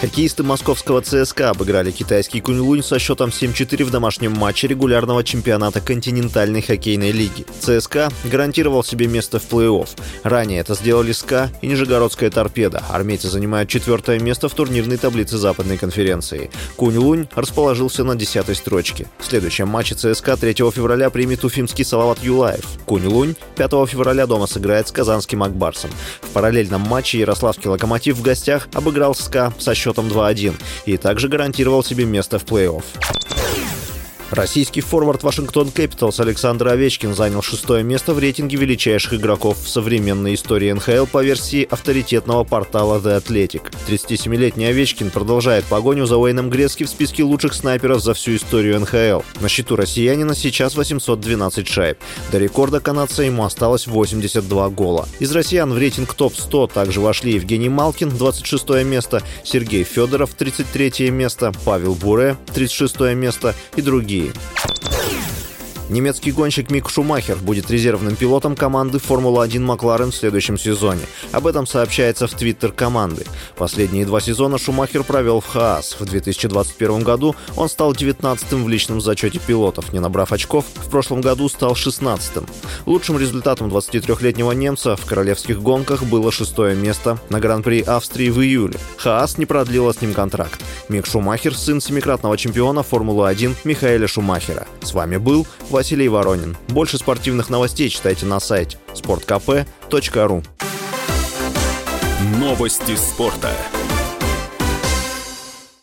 Хоккеисты московского ЦСКА обыграли китайский Куньлунь со счетом 7-4 в домашнем матче регулярного чемпионата континентальной хоккейной лиги. ЦСКА гарантировал себе место в плей-офф. Ранее это сделали СКА и Нижегородская торпеда. Армейцы занимают четвертое место в турнирной таблице Западной конференции. Куньлунь расположился на десятой строчке. В следующем матче ЦСКА 3 февраля примет уфимский Салават Юлаев. Куньлунь 5 февраля дома сыграет с казанским Ак Барсом. В параллельном матче Ярославский Локомотив в гостях обыграл СКА со счетом счетом 2-1 и также гарантировал себе место в плей-офф. Российский форвард Вашингтон Кэпиталс Александр Овечкин занял шестое место в рейтинге величайших игроков в современной истории НХЛ по версии авторитетного портала The Athletic. 37-летний Овечкин продолжает погоню за Уэйном Грецки в списке лучших снайперов за всю историю НХЛ. На счету россиянина сейчас 812 шайб. До рекорда канадца ему осталось 82 гола. Из россиян в рейтинг топ-100 также вошли Евгений Малкин, 26 место, Сергей Федоров, 33 место, Павел Буре, 36 место и другие России. Немецкий гонщик Мик Шумахер будет резервным пилотом команды Формула-1 Макларен в следующем сезоне. Об этом сообщается в твиттер команды. Последние два сезона Шумахер провел в Хаас. В 2021 году он стал 19-м в личном зачете пилотов. Не набрав очков, в прошлом году стал 16-м. Лучшим результатом 23-летнего немца в королевских гонках было шестое место на Гран-при Австрии в июле. Хаас не продлила с ним контракт. Мик Шумахер – сын семикратного чемпиона Формулы-1 Михаэля Шумахера. С вами был Василий Воронин. Больше спортивных новостей читайте на сайте sportkp.ru Новости спорта.